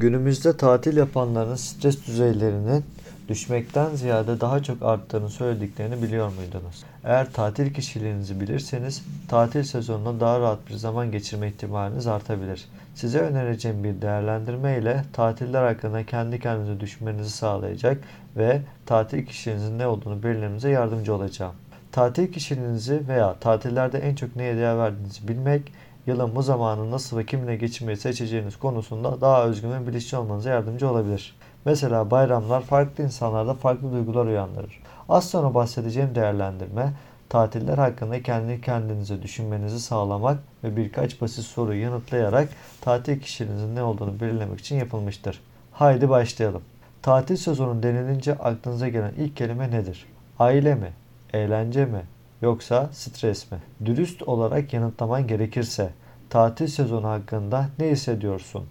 Günümüzde tatil yapanların stres düzeylerinin düşmekten ziyade daha çok arttığını söylediklerini biliyor muydunuz? Eğer tatil kişiliğinizi bilirseniz tatil sezonunda daha rahat bir zaman geçirme ihtimaliniz artabilir. Size önereceğim bir değerlendirme ile tatiller hakkında kendi kendinize düşünmenizi sağlayacak ve tatil kişiliğinizin ne olduğunu belirlemenize yardımcı olacağım. Tatil kişiliğinizi veya tatillerde en çok neye değer verdiğinizi bilmek, yılın bu zamanı nasıl ve kimle geçirmeyi seçeceğiniz konusunda daha özgün ve bilinçli olmanıza yardımcı olabilir. Mesela bayramlar farklı insanlarda farklı duygular uyandırır. Az sonra bahsedeceğim değerlendirme, tatiller hakkında kendi kendinize düşünmenizi sağlamak ve birkaç basit soruyu yanıtlayarak tatil kişiliğinizin ne olduğunu belirlemek için yapılmıştır. Haydi başlayalım. Tatil sezonu denilince aklınıza gelen ilk kelime nedir? Aile mi? Eğlence mi? Yoksa stres mi? Dürüst olarak yanıtlaman gerekirse tatil sezonu hakkında ne hissediyorsun?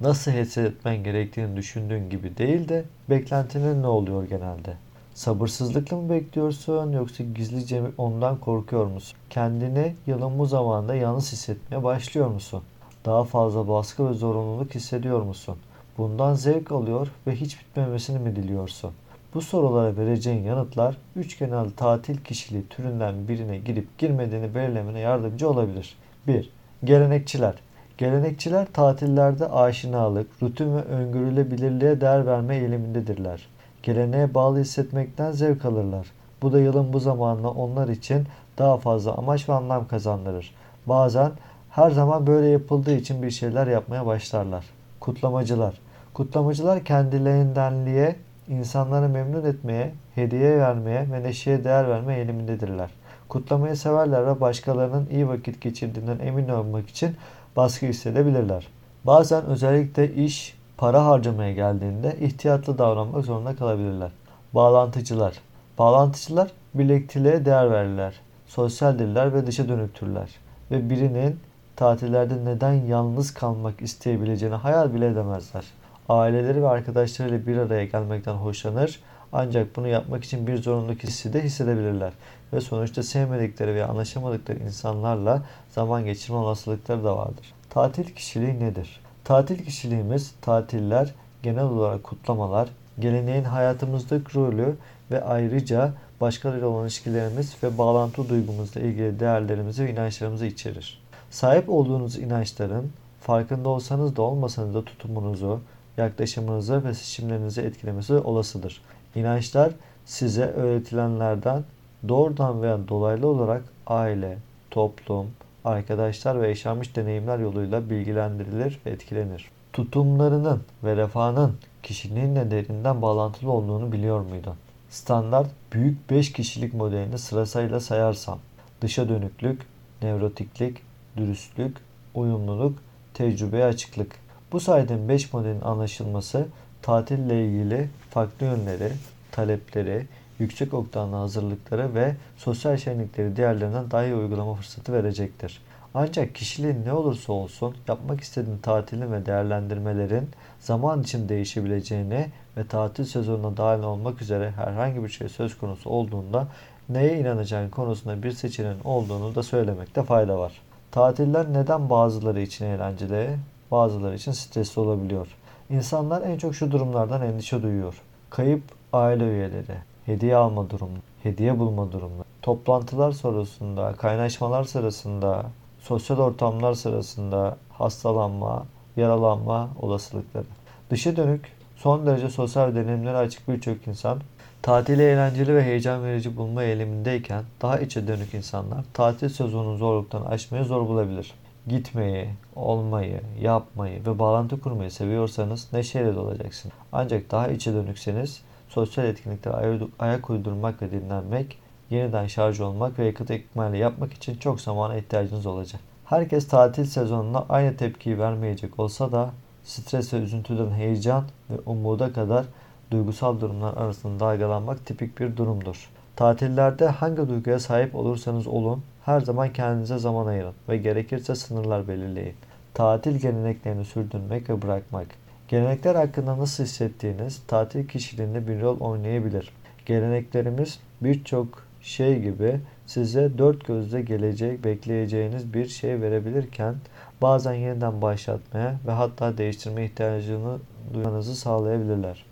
Nasıl hissetmen gerektiğini düşündüğün gibi değil de beklentinin ne oluyor genelde? Sabırsızlıkla mı bekliyorsun yoksa gizlice ondan korkuyor musun? Kendini yılın bu zamanında yalnız hissetmeye başlıyor musun? Daha fazla baskı ve zorunluluk hissediyor musun? Bundan zevk alıyor ve hiç bitmemesini mi diliyorsun? Bu sorulara vereceğin yanıtlar üç genel tatil kişiliği türünden birine girip girmediğini belirlemene yardımcı olabilir. 1. Gelenekçiler Gelenekçiler tatillerde aşinalık, rutin ve öngörülebilirliğe değer verme eğilimindedirler. Geleneğe bağlı hissetmekten zevk alırlar. Bu da yılın bu zamanına onlar için daha fazla amaç ve anlam kazandırır. Bazen her zaman böyle yapıldığı için bir şeyler yapmaya başlarlar. Kutlamacılar Kutlamacılar kendilerindenliğe, insanları memnun etmeye, hediye vermeye ve neşeye değer verme eğilimindedirler. Kutlamayı severler ve başkalarının iyi vakit geçirdiğinden emin olmak için baskı hissedebilirler. Bazen özellikle iş, para harcamaya geldiğinde ihtiyatlı davranmak zorunda kalabilirler. Bağlantıcılar Bağlantıcılar birlikteliğe değer verirler. Sosyaldirler ve dışa dönüktürler. Ve birinin tatillerde neden yalnız kalmak isteyebileceğini hayal bile edemezler. Aileleri ve arkadaşlarıyla bir araya gelmekten hoşlanır ancak bunu yapmak için bir zorunluluk hissi de hissedebilirler. Ve sonuçta sevmedikleri veya anlaşamadıkları insanlarla zaman geçirme olasılıkları da vardır. Tatil kişiliği nedir? Tatil kişiliğimiz, tatiller, genel olarak kutlamalar, geleneğin hayatımızdaki rolü ve ayrıca başkalarıyla olan ilişkilerimiz ve bağlantı duygumuzla ilgili değerlerimizi ve inançlarımızı içerir. Sahip olduğunuz inançların farkında olsanız da olmasanız da tutumunuzu, yaklaşımınızı ve seçimlerinizi etkilemesi olasıdır. İnançlar size öğretilenlerden doğrudan veya dolaylı olarak aile, toplum, arkadaşlar ve yaşanmış deneyimler yoluyla bilgilendirilir ve etkilenir. Tutumlarının ve refahının kişiliğinle derinden bağlantılı olduğunu biliyor muydun? Standart büyük 5 kişilik modelini sırasıyla sayarsam dışa dönüklük, nevrotiklik, dürüstlük, uyumluluk, tecrübeye açıklık. Bu saydığım 5 modelin anlaşılması tatille ilgili farklı yönleri, talepleri, yüksek oktanlı hazırlıkları ve sosyal şenlikleri diğerlerinden daha iyi uygulama fırsatı verecektir. Ancak kişiliğin ne olursa olsun yapmak istediğin tatilin ve değerlendirmelerin zaman için değişebileceğini ve tatil sezonuna dahil olmak üzere herhangi bir şey söz konusu olduğunda neye inanacağın konusunda bir seçeneğin olduğunu da söylemekte fayda var. Tatiller neden bazıları için eğlenceli, bazıları için stresli olabiliyor? İnsanlar en çok şu durumlardan endişe duyuyor. Kayıp aile üyeleri, hediye alma durumu, hediye bulma durumu, toplantılar sırasında, kaynaşmalar sırasında, sosyal ortamlar sırasında hastalanma, yaralanma olasılıkları. Dışa dönük, son derece sosyal deneyimlere açık birçok insan tatili eğlenceli ve heyecan verici bulma eğilimindeyken daha içe dönük insanlar tatil sezonunu zorluktan aşmayı zor bulabilir. Gitmeyi, olmayı, yapmayı ve bağlantı kurmayı seviyorsanız neşeyle dolacaksınız. Ancak daha içe dönükseniz sosyal etkinliklere ayak uydurmak ve dinlenmek, yeniden şarj olmak ve yakıt ikmali yapmak için çok zamana ihtiyacınız olacak. Herkes tatil sezonuna aynı tepkiyi vermeyecek olsa da stres ve üzüntüden heyecan ve umuda kadar duygusal durumlar arasında dalgalanmak tipik bir durumdur. Tatillerde hangi duyguya sahip olursanız olun her zaman kendinize zaman ayırın ve gerekirse sınırlar belirleyin. Tatil geleneklerini sürdürmek ve bırakmak. Gelenekler hakkında nasıl hissettiğiniz tatil kişiliğinde bir rol oynayabilir. Geleneklerimiz birçok şey gibi size dört gözle gelecek bekleyeceğiniz bir şey verebilirken Bazen yeniden başlatmaya ve hatta değiştirme ihtiyacını duymanızı sağlayabilirler.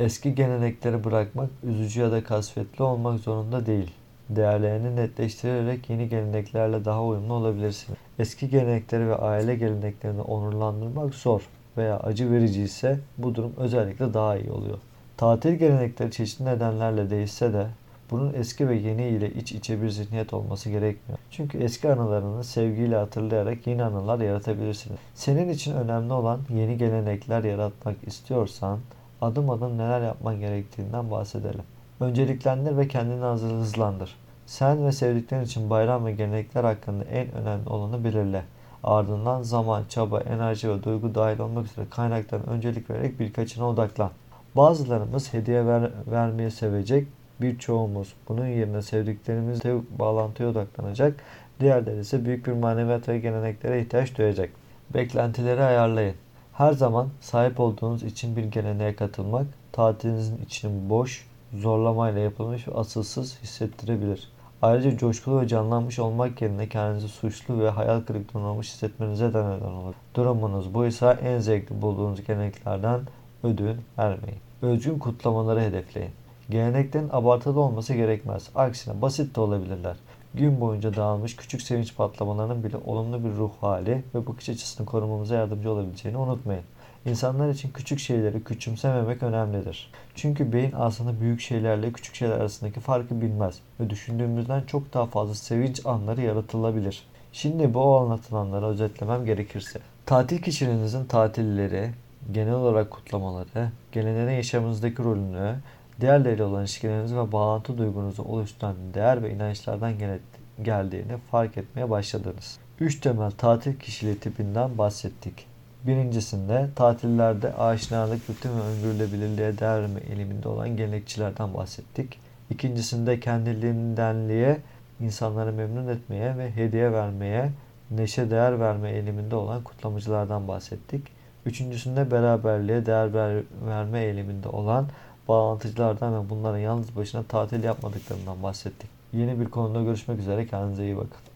Eski gelenekleri bırakmak üzücü ya da kasvetli olmak zorunda değil. Değerlerini netleştirerek yeni geleneklerle daha uyumlu olabilirsiniz. Eski gelenekleri ve aile geleneklerini onurlandırmak zor veya acı verici ise bu durum özellikle daha iyi oluyor. Tatil gelenekleri çeşitli nedenlerle değişse de bunun eski ve yeni ile iç içe bir zihniyet olması gerekmiyor. Çünkü eski anılarını sevgiyle hatırlayarak yeni anılar yaratabilirsiniz. Senin için önemli olan yeni gelenekler yaratmak istiyorsan adım adım neler yapman gerektiğinden bahsedelim. Önceliklendir ve kendini hızlandır. Sen ve sevdiklerin için bayram ve gelenekler hakkında en önemli olanı belirle. Ardından zaman, çaba, enerji ve duygu dahil olmak üzere kaynaktan öncelik vererek birkaçına odaklan. Bazılarımız hediye ver, vermeyi sevecek, birçoğumuz bunun yerine sevdiklerimizle bağlantıya odaklanacak, diğerleri ise büyük bir maneviyat ve geleneklere ihtiyaç duyacak. Beklentileri ayarlayın. Her zaman sahip olduğunuz için bir geleneğe katılmak, tatilinizin içini boş, zorlamayla yapılmış ve asılsız hissettirebilir. Ayrıca coşkulu ve canlanmış olmak yerine kendinizi suçlu ve hayal kırıklığına uğramış hissetmenize de neden olur. Durumunuz buysa en zevkli bulduğunuz geleneklerden ödün vermeyin. Özgün kutlamaları hedefleyin. Geleneklerin abartılı olması gerekmez. Aksine basit de olabilirler. Gün boyunca dağılmış küçük sevinç patlamalarının bile olumlu bir ruh hali ve bakış açısını korumamıza yardımcı olabileceğini unutmayın. İnsanlar için küçük şeyleri küçümsememek önemlidir. Çünkü beyin aslında büyük şeylerle küçük şeyler arasındaki farkı bilmez ve düşündüğümüzden çok daha fazla sevinç anları yaratılabilir. Şimdi bu anlatılanları özetlemem gerekirse. Tatil kişiliğinizin tatilleri, genel olarak kutlamaları, geleneğin yaşamınızdaki rolünü, diğerleriyle olan ilişkilerinizi ve bağlantı duygunuzu oluşturan değer ve inançlardan geldiğini fark etmeye başladınız. Üç temel tatil kişiliği tipinden bahsettik. Birincisinde tatillerde aşinalık, rutin ve öngörülebilirliğe değer verme eğiliminde olan gelenekçilerden bahsettik. İkincisinde kendiliğindenliğe, insanları memnun etmeye ve hediye vermeye, neşe değer verme eğiliminde olan kutlamacılardan bahsettik. Üçüncüsünde beraberliğe değer ver, verme eğiliminde olan bağlantıcılardan ve bunların yalnız başına tatil yapmadıklarından bahsettik. Yeni bir konuda görüşmek üzere. Kendinize iyi bakın.